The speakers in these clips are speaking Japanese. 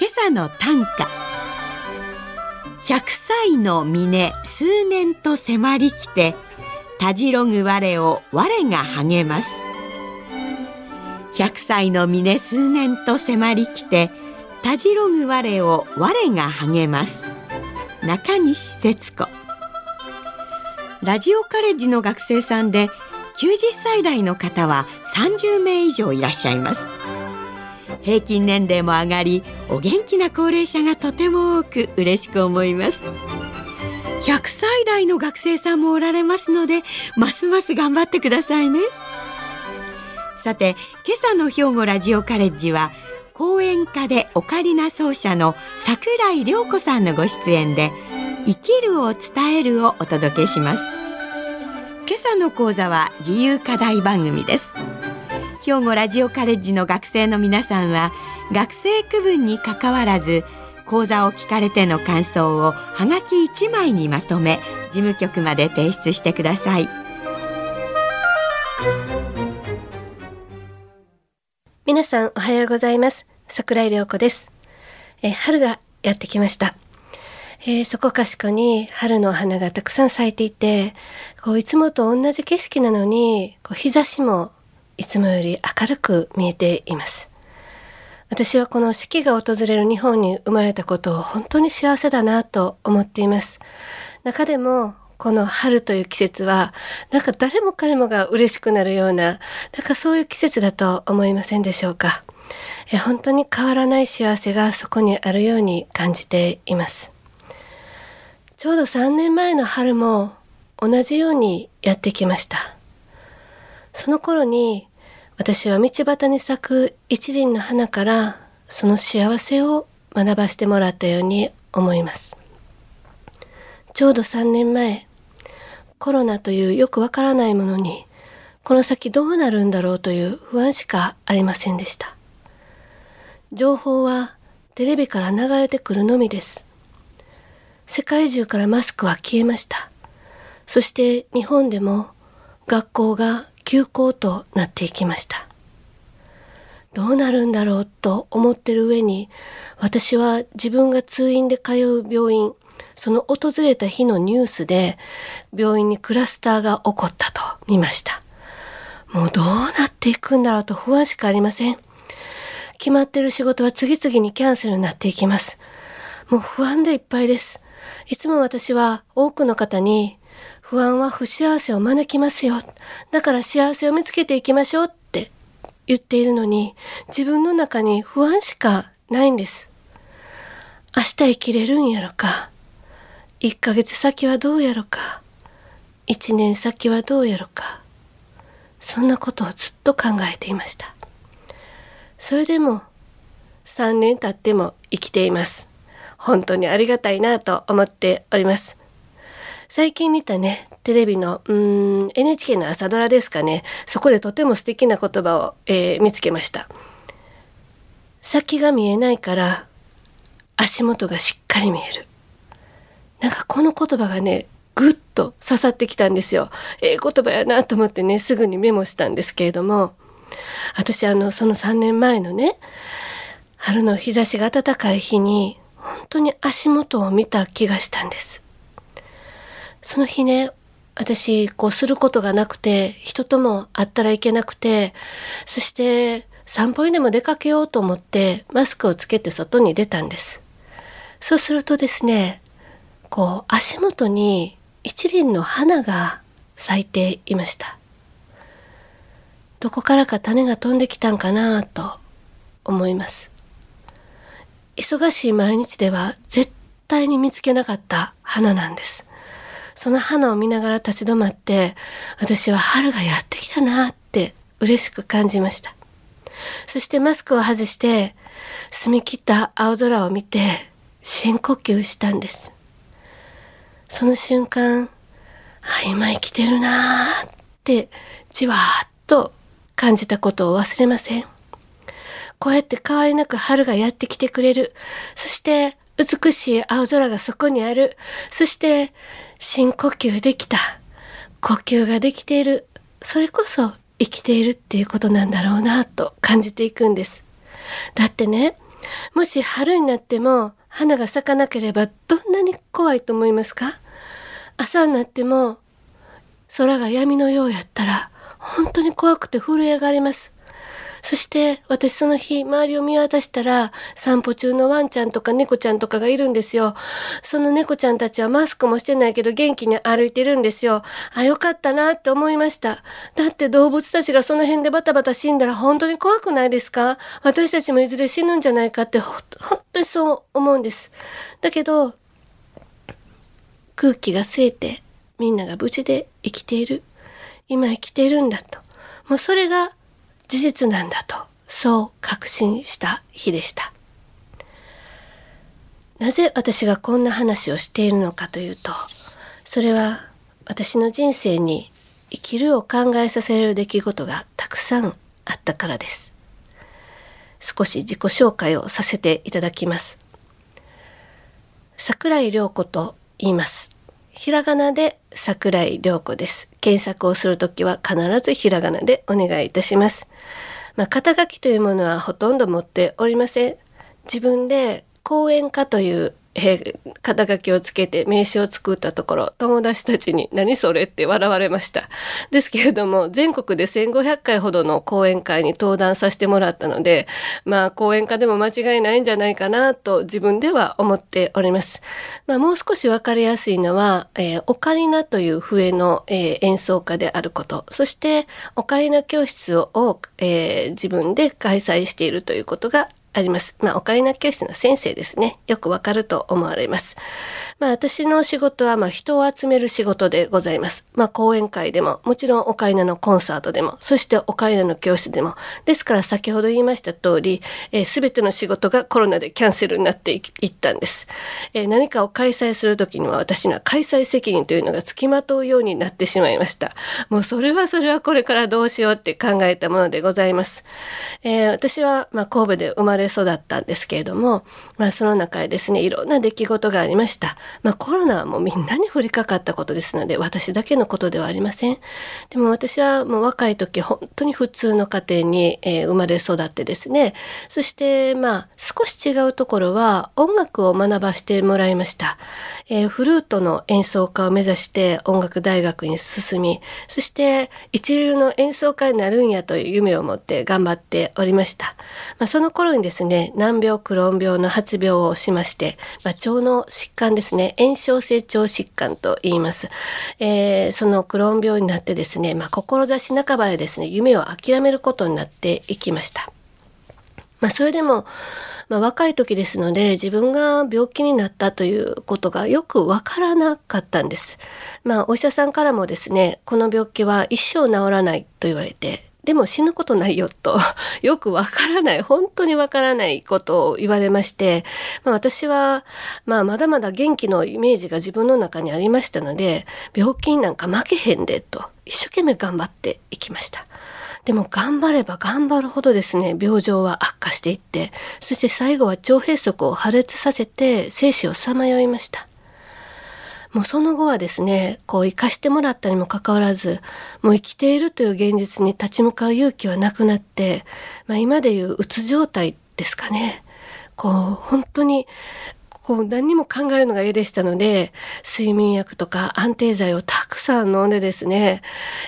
今朝の短歌。100歳の峰数年と迫りきてたじろぐ我を我が励ます。100歳の峰数年と迫りきてたじろぐ我を我が励ます。中西節子。ラジオカレッジの学生さんで90歳代の方は30名以上いらっしゃいます。平均年齢も上がりお元気な高齢者がとても多く嬉しく思います。100歳代の学生さんもおられますのでますます頑張ってくださいね。さて今朝の兵庫ラジオカレッジは講演家でオカリナ奏者の桜井涼子さんのご出演で生きるを伝えるをお届けします。今朝の講座は自由課題番組です。兵庫ラジオカレッジの学生の皆さんは学生区分にかかわらず講座を聞かれての感想をはがき1枚にまとめ事務局まで提出してください。皆さんおはようございます。桜井涼子です。え春がやってきました。えー、そこかしこに春の花がたくさん咲いていてこういつもと同じ景色なのにこう日差しもいつもより明るく見えています。私はこの四季が訪れる日本に生まれたことを本当に幸せだなと思っています。中でもこの春という季節はなんか誰も彼もが嬉しくなるようななんかそういう季節だと思いませんでしょうか。え本当に変わらない幸せがそこにあるように感じています。ちょうど3年前の春も同じようにやってきました。その頃に私は道端に咲く一輪の花からその幸せを学ばせてもらったように思います。ちょうど3年前コロナというよくわからないものにこの先どうなるんだろうという不安しかありませんでした。情報はテレビから流れてくるのみです。世界中からマスクは消えました。そして日本でも学校が休校となっていきました。どうなるんだろうと思ってる上に私は自分が通院で通う病院その訪れた日のニュースで病院にクラスターが起こったと見ました。もうどうなっていくんだろうと不安しかありません。決まってる仕事は次々にキャンセルになっていきます。もう不安でいっぱいです。いつも私は多くの方に不安は不幸せを招きますよ。だから幸せを見つけていきましょうって言っているのに、自分の中に不安しかないんです。明日生きれるんやろか。1ヶ月先はどうやろか。1年先はどうやろか。そんなことをずっと考えていました。それでも3年経っても生きています。本当にありがたいなと思っております。最近見たねテレビのうん NHK の朝ドラですかね。そこでとても素敵な言葉を、えー、見つけました。先が見えないから足元がしっかり見える。なんかこの言葉がねぐっと刺さってきたんですよ。ええー、言葉やなと思ってねすぐにメモしたんですけれども。私あのその3年前のね春の日差しが暖かい日に本当に足元を見た気がしたんです。その日ね、私、こうすることがなくて、人とも会ったらいけなくて、そして散歩にでも出かけようと思って、マスクをつけて外に出たんです。そうするとですね、こう足元に一輪の花が咲いていました。どこからか種が飛んできたんかなと思います。忙しい毎日では絶対に見つけなかった花なんです。その花を見ながら立ち止まって私は春がやってきたなって嬉しく感じました。そしてマスクを外して澄み切った青空を見て深呼吸したんです。その瞬間あ今生きてるなーってじわーっと感じたことを忘れません。こうやって変わりなく春がやってきてくれる。そして美しい青空がそこにある。そして深呼吸できた。呼吸ができている。それこそ生きているっていうことなんだろうなと感じていくんです。だってねもし春になっても花が咲かなければどんなに怖いと思いますか？朝になっても空が闇のようやったら本当に怖くて震え上がります。そして私その日周りを見渡したら散歩中のワンちゃんとか猫ちゃんとかがいるんですよ。その猫ちゃんたちはマスクもしてないけど元気に歩いてるんですよ。あ、よかったなって思いました。だって動物たちがその辺でバタバタ死んだら本当に怖くないですか？私たちもいずれ死ぬんじゃないかって本当にそう思うんです。だけど空気が吸えてみんなが無事で生きている。今生きているんだと。もうそれが事実なんだとそう確信した日でしたなぜ私がこんな話をしているのかというとそれは私の人生に生きるを考えさせる出来事がたくさんあったからです少し自己紹介をさせていただきます桜井涼子と言いますひらがなで桜井涼子です。検索をするときは必ずひらがなでお願いいたします。まあ、肩書きというものはほとんど持っておりません。自分で講演家というえー、肩書きをつけて名刺を作ったところ友達たちに「何それ?」って笑われましたですけれども全国で1,500回ほどの講演会に登壇させてもらったのでまあ講演家でも間違いないんじゃないかなと自分では思っております、まあ、もう少し分かりやすいのは、えー、オカリナという笛の、えー、演奏家であることそしてオカリナ教室を、えー、自分で開催しているということがあります。まあ、オカリナ教室の先生ですね。よくわかると思われます。まあ、私の仕事は、ま、人を集める仕事でございます。まあ、講演会でも、もちろんオカリナのコンサートでも、そしてオカリナの教室でも。ですから、先ほど言いました通り、す、え、べ、ての仕事がコロナでキャンセルになっていったんです。えー、何かを開催するときには、私には開催責任というのが付きまとうようになってしまいました。もう、それはそれはこれからどうしようって考えたものでございます。えー、私は、ま、神戸でれ育ったんですけれども、まあ、その中でですねいろんな出来事がありました、まあ、コロナはもうみんなに降りかかったことですので私だけのことではありません。でも私はもう若い時本当に普通の家庭に、えー、生まれ育ってですねそしてまあ少し違うところは音楽を学ばしてもらいました、えー、フルートの演奏家を目指して音楽大学に進みそして一流の演奏家になるんやという夢を持って頑張っておりました、まあ、その頃にですね難病クローン病の発病をしまして、まあ、腸の疾患ですね炎症性腸疾患と言います、えー、そのクローン病になってですね、まあ、志半ばでですね夢を諦めることになっていきましたまあ、それでも、まあ、若い時ですので自分が病気になったということがよくわからなかったんです。まあ、お医者さんからもですねこの病気は一生治らないと言われてでも死ぬことないよと、よくわからない、本当にわからないことを言われまして、まあ、私は、まあ、まだまだ元気のイメージが自分の中にありましたので、病気になんか負けへんで、と、一生懸命頑張っていきました。でも頑張れば頑張るほどですね、病状は悪化していって、そして最後は腸閉塞を破裂させて生死をさまよいました。もうその後はですねこう生かしてもらったにもかかわらずもう生きているという現実に立ち向かう勇気はなくなって、まあ、今でいううつ状態ですかね。こう本当にこう何にも考えるのが嫌でしたので睡眠薬とか安定剤をたくさん飲んでですね、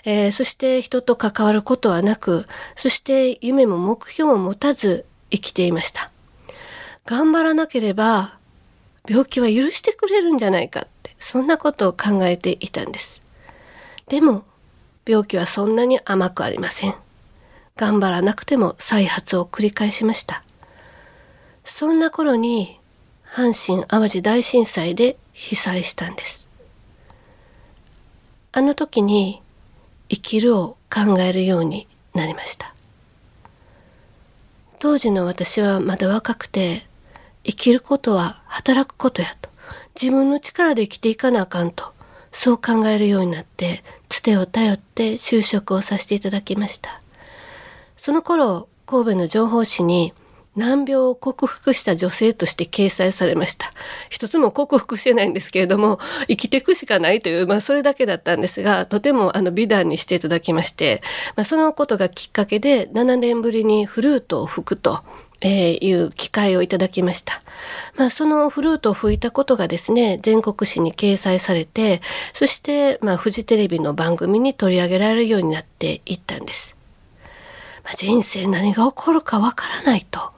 えー、そして人と関わることはなくそして夢も目標も持たず生きていました。頑張らなければ病気は許してくれるんじゃないかってそんなことを考えていたんです。でも病気はそんなに甘くありません。頑張らなくても再発を繰り返しました。そんな頃に阪神・淡路大震災で被災したんです。あの時に生きるを考えるようになりました。当時の私はまだ若くて生きることは働くことやと。自分の力で生きていかなあかんと。そう考えるようになってつてを頼って就職をさせていただきました。その頃神戸の情報誌に難病を克服した女性として掲載されました。一つも克服してないんですけれども生きていくしかないという、まあ、それだけだったんですがとてもあの美談にしていただきまして、まあ、そのことがきっかけで7年ぶりにフルートを吹くと。えー、いう機会をいただきました。まあ、そのフルートを吹いたことがですね、全国紙に掲載されて、そして、まあ、フジテレビの番組に取り上げられるようになっていったんです。まあ、人生何が起こるかわからないと。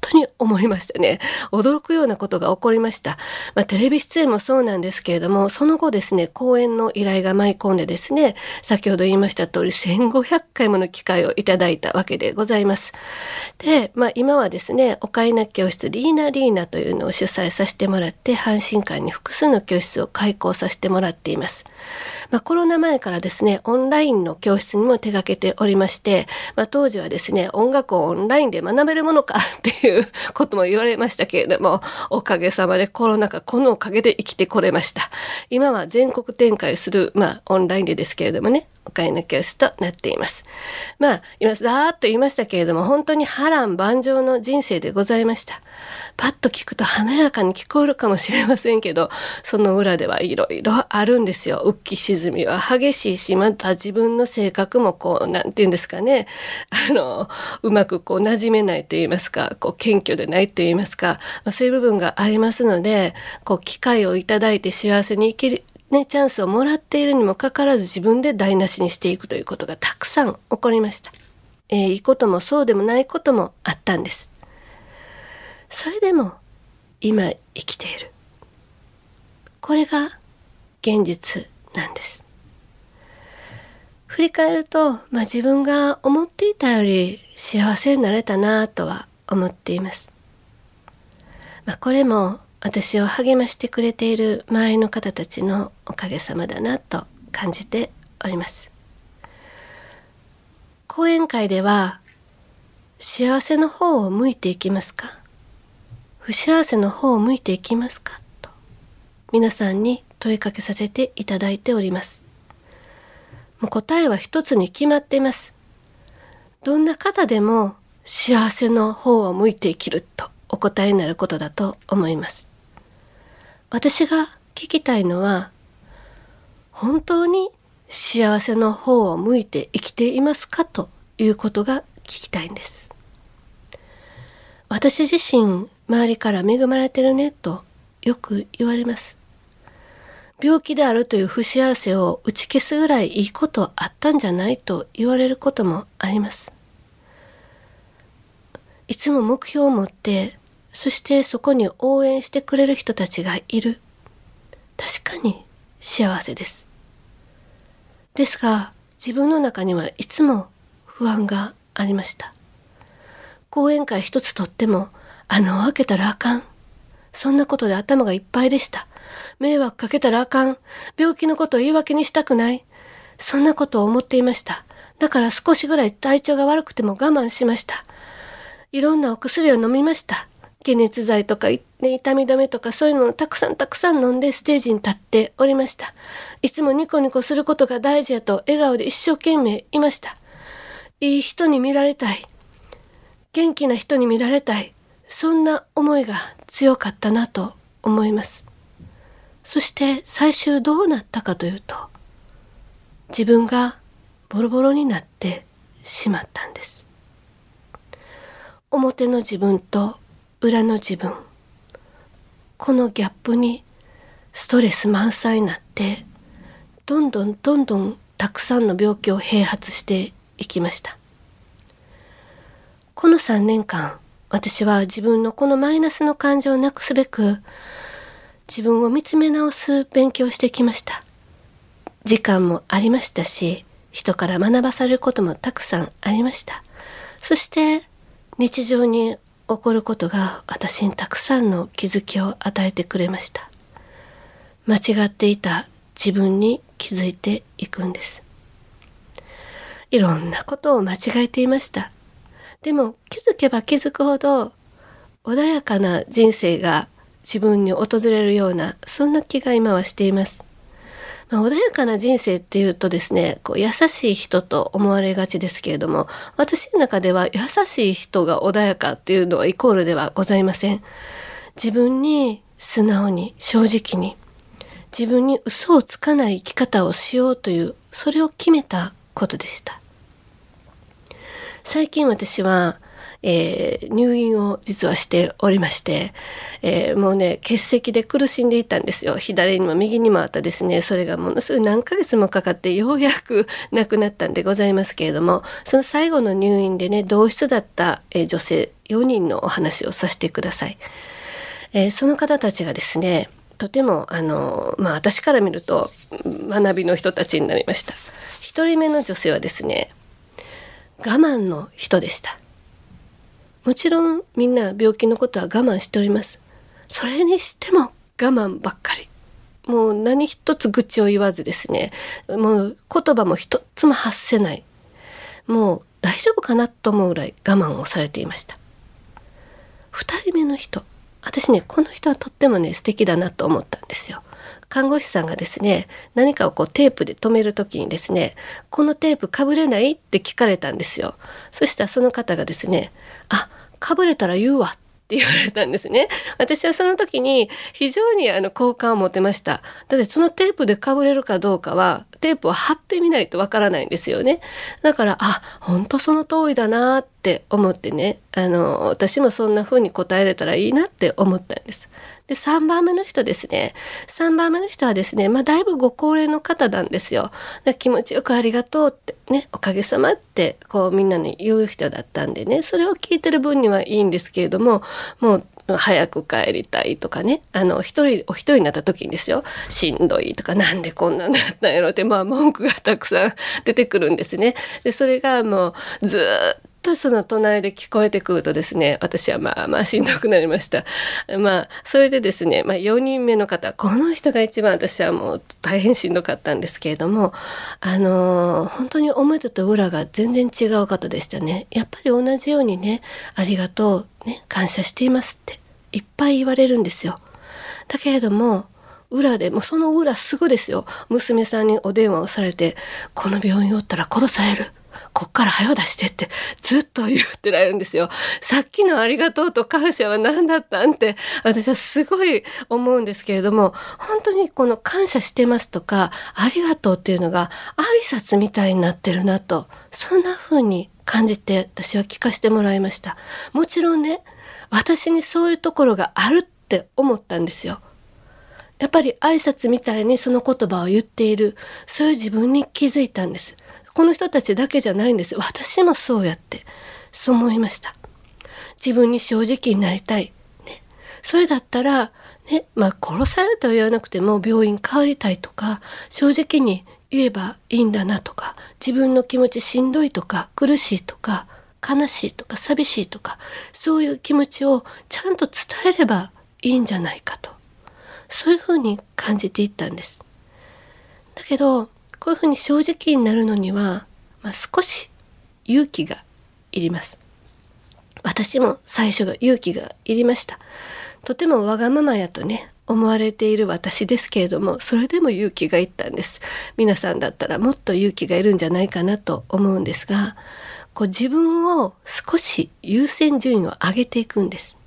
当に思いましたね。驚くようなことが起こりました。まあ、テレビ出演もそうなんですけれども、その後ですね、講演の依頼が舞い込んでですね、先ほど言いました通り1500回もの機会をいただいたわけでございます。で、まあ、今はですね、お飼いな教室リーナリーナというのを主催させてもらって、阪神館に複数の教室を開講させてもらっています。まあ、コロナ前からですね、オンラインの教室にも手掛けておりまして、まあ、当時はですね、音楽をオンラインで学べるものかっていういうことも言われましたけれども、おかげさまでコロナ禍、このおかげで生きてこれました。今は全国展開する、まあ、オンラインでですけれどもね、お買い抜き教室となっています。まあ、今、ざーっと言いましたけれども、本当に波乱万丈の人生でございました。パッと聞くと華やかに聞こえるかもしれませんけど、その裏ではいろいろあるんですよ。浮き沈みは激しいし、また自分の性格もこう、なんて言うんですかね。あの、うまくこう馴染めないと言いますか、こう謙虚でないと言いますか、まあ、そういう部分がありますので、こう機会をいただいて幸せに生きる、ね、チャンスをもらっているにもかかわらず自分で台無しにしていくということがたくさん起こりました。えー、いいこともそうでもないこともあったんです。それでも今生きている。これが現実なんです。振り返ると、まあ、自分が思っていたより幸せになれたなとは思っています。まあ、これも私を励ましてくれている周りの方たちのおかげさまだなと感じております。講演会では幸せの方を向いていきますか？不幸せの方を向いていきますか？と皆さんに問いかけさせていただいております。もう答えは一つに決まっています。どんな方でも幸せの方を向いて生きるとお答えになることだと思います。私が聞きたいのは本当に幸せの方を向いて生きていますかということが聞きたいんです。私自身周りから恵まれてるねとよく言われます。病気であるという不幸せを打ち消すぐらいいいことあったんじゃないと言われることもあります。いつも目標を持ってそしてそこに応援してくれる人たちがいる。確かに幸せです。ですが、自分の中にはいつも不安がありました。講演会一つとっても、穴を開けたらあかん。そんなことで頭がいっぱいでした。迷惑かけたらあかん。病気のことを言い訳にしたくない。そんなことを思っていました。だから少しぐらい体調が悪くても我慢しました。いろんなお薬を飲みました。解熱剤とか、ね、痛み止めとかそういうのをたくさんたくさん飲んでステージに立っておりました。いつもニコニコすることが大事やと笑顔で一生懸命いました。いい人に見られたい。元気な人に見られたい。そんな思いが強かったなと思います。そして最終どうなったかというと、自分がボロボロになってしまったんです。表の自分と裏の自分。このギャップにストレス満載になってどんどんどんどんたくさんの病気を併発していきました。この3年間私は自分のこのマイナスの感情をなくすべく自分を見つめ直す勉強をしてきました。時間もありましたし人から学ばされることもたくさんありました。そして日常に起こることが私にたくさんの気づきを与えてくれました。間違っていた自分に気づいていくんです。いろんなことを間違えていました。でも気づけば気づくほど穏やかな人生が自分に訪れるようなそんな気が今はしています。まあ、穏やかな人生っていうとですねこう優しい人と思われがちですけれども私の中では優しい人が穏やかっていうのはイコールではございません。自分に素直に正直に自分に嘘をつかない生き方をしようというそれを決めたことでした最近私は、えー、入院を実はしておりまして、えー、もうね血石で苦しんでいたんですよ。左にも右にもあったですね。それがものすごい何ヶ月もかかってようやく亡くなったんでございますけれどもその最後の入院でね同室だった、えー、女性4人のお話をさせてください。えー、その方たちがですねとてもあのまあ私から見ると学びの人たちになりました。一人目の女性はですね我慢の人でした。もちろんみんな病気のことは我慢しております。それにしても我慢ばっかり。もう何一つ愚痴を言わずですね。もう言葉も一つも発せない。もう大丈夫かなと思うぐらい我慢をされていました。二人目の人。私ねこの人はとってもね素敵だなと思ったんですよ。看護師さんがですね何かをこうテープで留める時にですね「このテープかぶれない?」って聞かれたんですよ。そしたらその方がですね「あかぶれたら言うわ」って言われたんですね。私はその時に非常にあの好感を持てました。だってそのテープでかぶれるかどうかはテープを貼ってみないとわからないんですよね。だからあ本当その通りだなって思ってねあの私もそんな風に答えれたらいいなって思ったんです。で3番目の人ですね3番目の人はですねまあだいぶご高齢の方なんですよ。気持ちよくありがとうってねおかげさまってこうみんなに言う人だったんでねそれを聞いてる分にはいいんですけれどももう早く帰りたいとかねあの一人お一人になった時にですよしんどいとかなんでこんなんだったんやろってまあ文句がたくさん出てくるんですね。でそれがもうずっとその隣で聞こえてくるとですね私はまあまあしんどくなりました。まあそれでですね、まあ、4人目の方この人が一番私はもう大変しんどかったんですけれどもあのー、本当に表と裏が全然違う方でしたね。やっぱり同じようにねありがとうね感謝していますっていっぱい言われるんですよ。だけれども裏でもうその裏すぐですよ。娘さんにお電話をされて「この病院おったら殺される」こっから早出してってずっと言ってられるんですよ。さっきのありがとうと感謝は何だったんって私はすごい思うんですけれども本当にこの感謝してますとかありがとうっていうのが挨拶みたいになってるなとそんな風に感じて私は聞かせてもらいました。もちろんね私にそういうところがあるって思ったんですよ。やっぱり挨拶みたいにその言葉を言っているそういう自分に気づいたんです。この人たちだけじゃないんです。私もそうやってそう思いました。自分に正直になりたい、ね、それだったらねまあ殺されるとは言わなくても病院変わりたいとか正直に言えばいいんだなとか自分の気持ちしんどいとか苦しいとか悲しいとか寂しいとかそういう気持ちをちゃんと伝えればいいんじゃないかと。そういうふうに感じていったんです。だけどこういうふうに正直になるのには、まあ、少し勇気がいります。私も最初が勇気がいりました。とてもわがままやとね思われている私ですけれどもそれでも勇気がいったんです。皆さんだったらもっと勇気がいるんじゃないかなと思うんですがこう自分を少し優先順位を上げていくんです。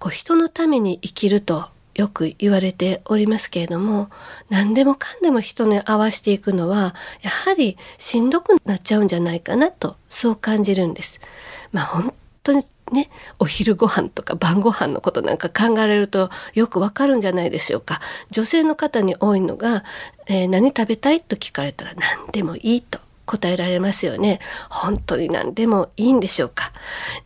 こう人のために生きるとよく言われておりますけれども何でもかんでも人に合わせていくのはやはりしんどくなっちゃうんじゃないかなとそう感じるんです。まあ本当にね、お昼ご飯とか晩ご飯のことなんか考えられるとよくわかるんじゃないでしょうか。女性の方に多いのが、えー、何食べたいと聞かれたら何でもいいと答えられますよね。本当に何でもいいんでしょうか。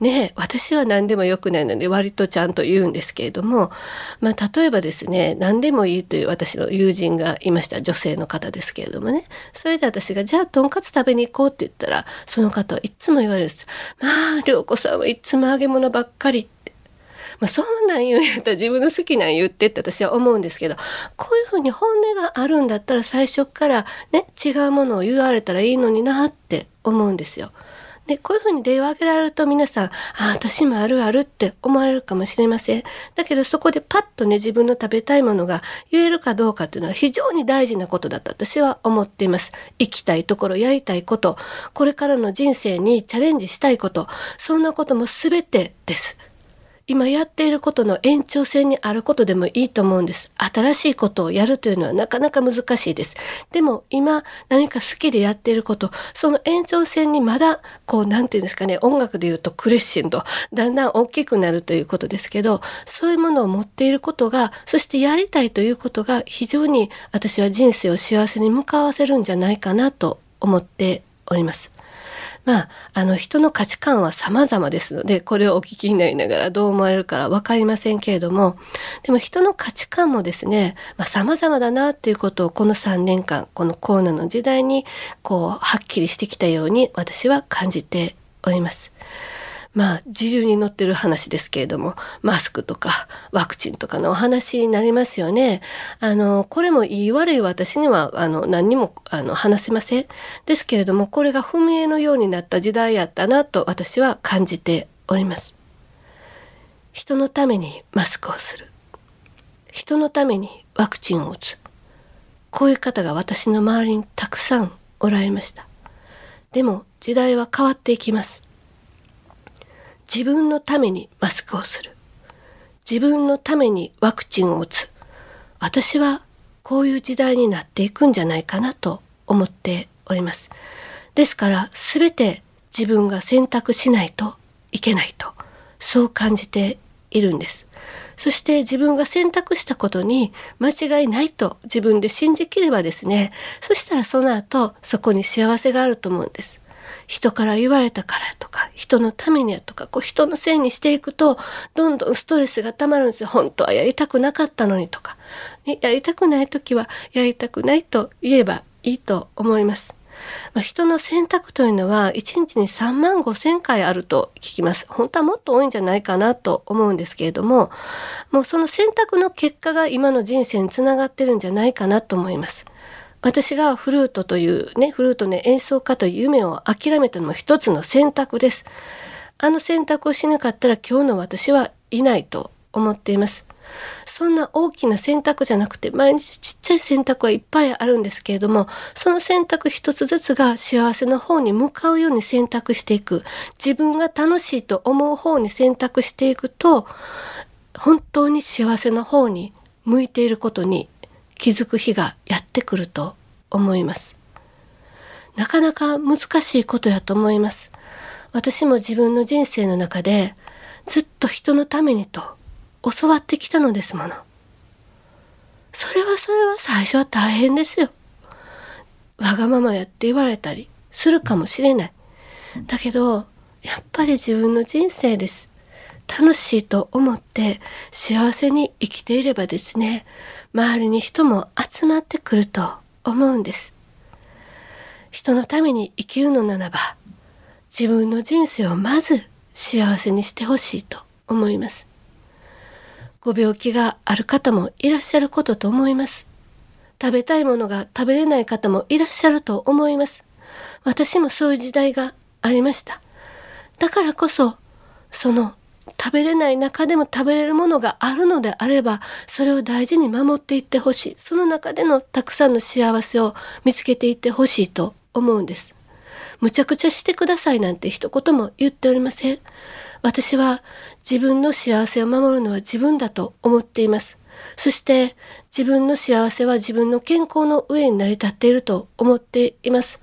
ね私は何でも良くないので割とちゃんと言うんですけれども、まあ例えばですね、何でもいいという私の友人がいました。女性の方ですけれどもね。それで私が、じゃあとんかつ食べに行こうって言ったら、その方はいつも言われるんです。まあ、涼子さんはいつも揚げ物ばっかりまあ、そんなん言うんやったら自分の好きなん言ってって私は思うんですけどこういうふうに本音があるんだったら最初からね違うものを言われたらいいのになって思うんですよ。でこういうふうに例を挙げられると皆さん「あ私もあるある」って思われるかもしれません。だけどそこでパッとね自分の食べたいものが言えるかどうかっていうのは非常に大事なことだと私は思っています。行きたいところやりたいこと。これからの人生にチャレンジしたいこと。そんなことも全てです。今やっていることの延長線にあることでもいいと思うんです。新しいことをやるというのはなかなか難しいです。でも今何か好きでやっていること、その延長線にまだこう何て言うんですかね、音楽で言うとクレッシェンド、だんだん大きくなるということですけど、そういうものを持っていることが、そしてやりたいということが非常に私は人生を幸せに向かわせるんじゃないかなと思っております。まあ、あの人の価値観は様々ですのでこれをお聞きになりながらどう思われるか分かりませんけれどもでも人の価値観もですね、まあ、様々だなっていうことをこの3年間このコロナの時代にこうはっきりしてきたように私は感じております。まあ自由に乗ってる話ですけれどもマスクとかワクチンとかのお話になりますよね。あのこれも言い悪い私にはあの何にもあの話せません。ですけれどもこれが不明のようになった時代やったなと私は感じております。人のためにマスクをする。人のためにワクチンを打つ。こういう方が私の周りにたくさんおられました。でも時代は変わっていきます。自分のためにマスクをする。自分のためにワクチンを打つ。私はこういう時代になっていくんじゃないかなと思っております。ですから全て自分が選択しないといけないとそう感じているんです。そして自分が選択したことに間違いないと自分で信じきればですねそしたらその後そこに幸せがあると思うんです。人から言われたからとか人のためにやとかこう人のせいにしていくとどんどんストレスがたまるんですよ本当はやりたくなかったのにとか、ね、やりたくない時はやりたくないと言えばいいと思います。まあ、人の選択というのは1日に3万5千回あると聞きます。本当はもっと多いんじゃないかなと思うんですけれども、もうその選択の結果が今の人生につながってるんじゃないかなと思います。私がフルートというね、フルートの演奏家という夢を諦めたのも一つの選択です。あの選択をしなかったら今日の私はいないと思っています。そんな大きな選択じゃなくて毎日ちっちゃい選択はいっぱいあるんですけれどもその選択一つずつが幸せの方に向かうように選択していく自分が楽しいと思う方に選択していくと本当に幸せの方に向いていることに気づく日がやってくると思います。なかなか難しいことやと思います。私も自分の人生の中でずっと人のためにと教わってきたのですもの。それはそれは最初は大変ですよ。わがままやって言われたりするかもしれない。だけど、やっぱり自分の人生です。楽しいと思って幸せに生きていればですね周りに人も集まってくると思うんです。人のために生きるのならば自分の人生をまず幸せにしてほしいと思います。ご病気がある方もいらっしゃることと思います。食べたいものが食べれない方もいらっしゃると思います。私もそういう時代がありました。だからこそその食べれない中でも食べれるものがあるのであればそれを大事に守っていってほしい。その中でのたくさんの幸せを見つけていってほしいと思うんです。むちゃくちゃしてくださいなんて一言も言っておりません。私は自分の幸せを守るのは自分だと思っています。そして自分の幸せは自分の健康の上に成り立っていると思っています。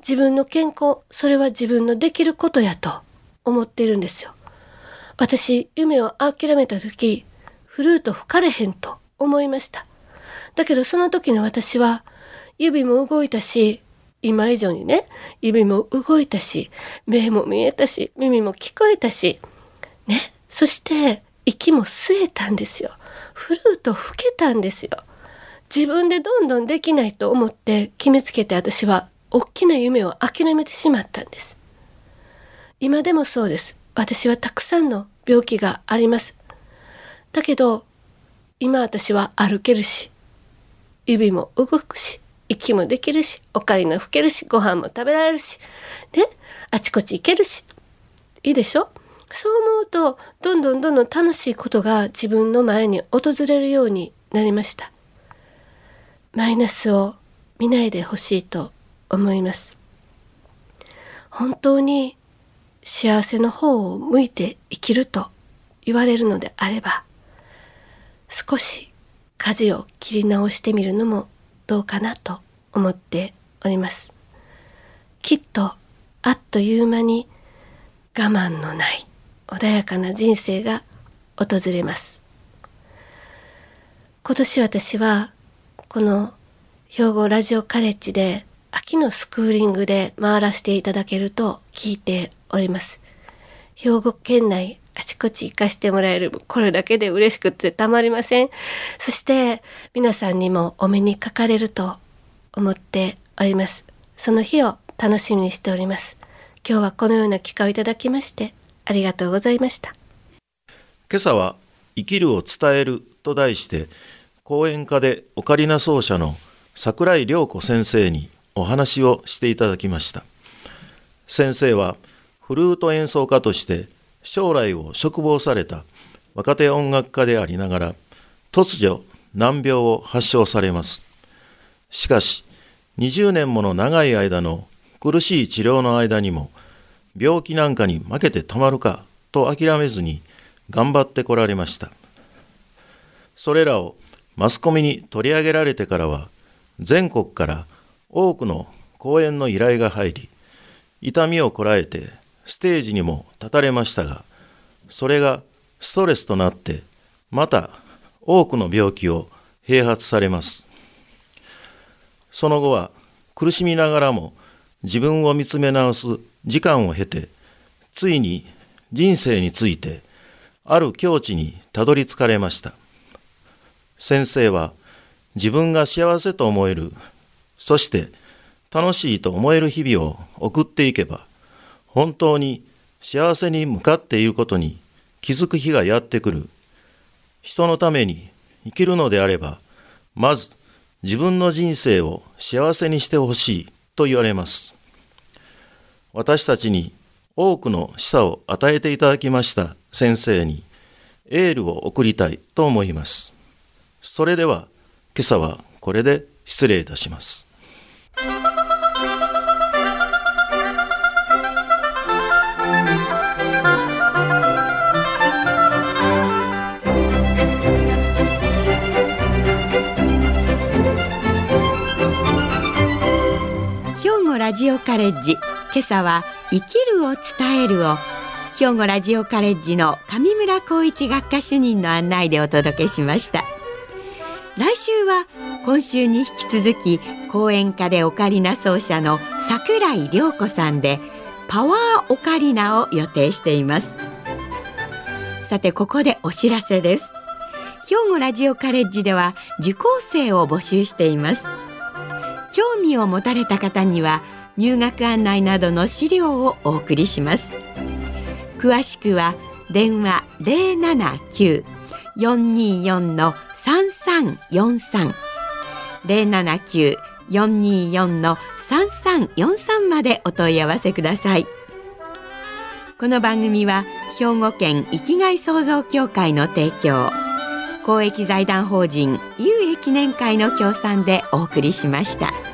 自分の健康それは自分のできることやと思っているんですよ。私、夢を諦めた時、フルート吹かれへんと思いました。だけどその時の私は、指も動いたし、今以上にね、指も動いたし、目も見えたし、耳も聞こえたし、ね、そして息も吸えたんですよ。フルート吹けたんですよ。自分でどんどんできないと思って決めつけて私は大きな夢を諦めてしまったんです。今でもそうです。私はたくさんの病気があります。だけど、今私は歩けるし、指も動くし、息もできるしオカリナ吹けるしご飯も食べられるしねあちこち行けるしいいでしょ？そう思うとどんどんどんどん楽しいことが自分の前に訪れるようになりました。マイナスを見ないでほしいと思います。本当に幸せの方を向いて生きると言われるのであれば少し舵を切り直してみるのもどうかなと思っております。きっとあっという間に我慢のない穏やかな人生が訪れます。今年私はこの兵庫ラジオカレッジで秋のスクーリングで回らせていただけると聞いております。兵庫県内あちこち行かしてもらえるこれだけで嬉しくてたまりません。そして皆さんにもお目にかかれると思っております。その日を楽しみにしております。今日はこのような機会をいただきましてありがとうございました。今朝は生きるを伝えると題して講演家でオカリナ奏者の桜井涼子先生にお話をしていただきました。先生はフルート演奏家として将来を嘱望された若手音楽家でありながら突如難病を発症されます。しかし20年もの長い間の苦しい治療の間にも病気なんかに負けてたまるかと諦めずに頑張ってこられました。それらをマスコミに取り上げられてからは全国から多くの講演の依頼が入り痛みをこらえてステージにも立たれましたがそれがストレスとなってまた多くの病気を併発されます。その後は苦しみながらも自分を見つめ直す時間を経てついに人生についてある境地にたどり着かれました。先生は自分が幸せと思えるそして楽しいと思える日々を送っていけば本当に幸せに向かっていることに気づく日がやってくる。人のために生きるのであればまず自分の人生を幸せにしてほしいと言われます。私たちに多くの示唆を与えていただきました先生にエールを送りたいと思います。それでは今朝はこれで。失礼いたします。兵庫ラジオカレッジ今朝は生きるを伝えるを兵庫ラジオカレッジの上村光一学科主任の案内でお届けしました来週は今週に引き続き講演家でオカリナ奏者の桜井涼子さんでパワーオカリナを予定しています。さてここでお知らせです。兵庫ラジオカレッジでは受講生を募集しています。興味を持たれた方には入学案内などの資料をお送りします。詳しくは電話079-424-3343零七九四二四の三三四三までお問い合わせくださいこの番組は兵庫県生きがい創造協会の提供公益財団法人有益年会の協賛でお送りしました。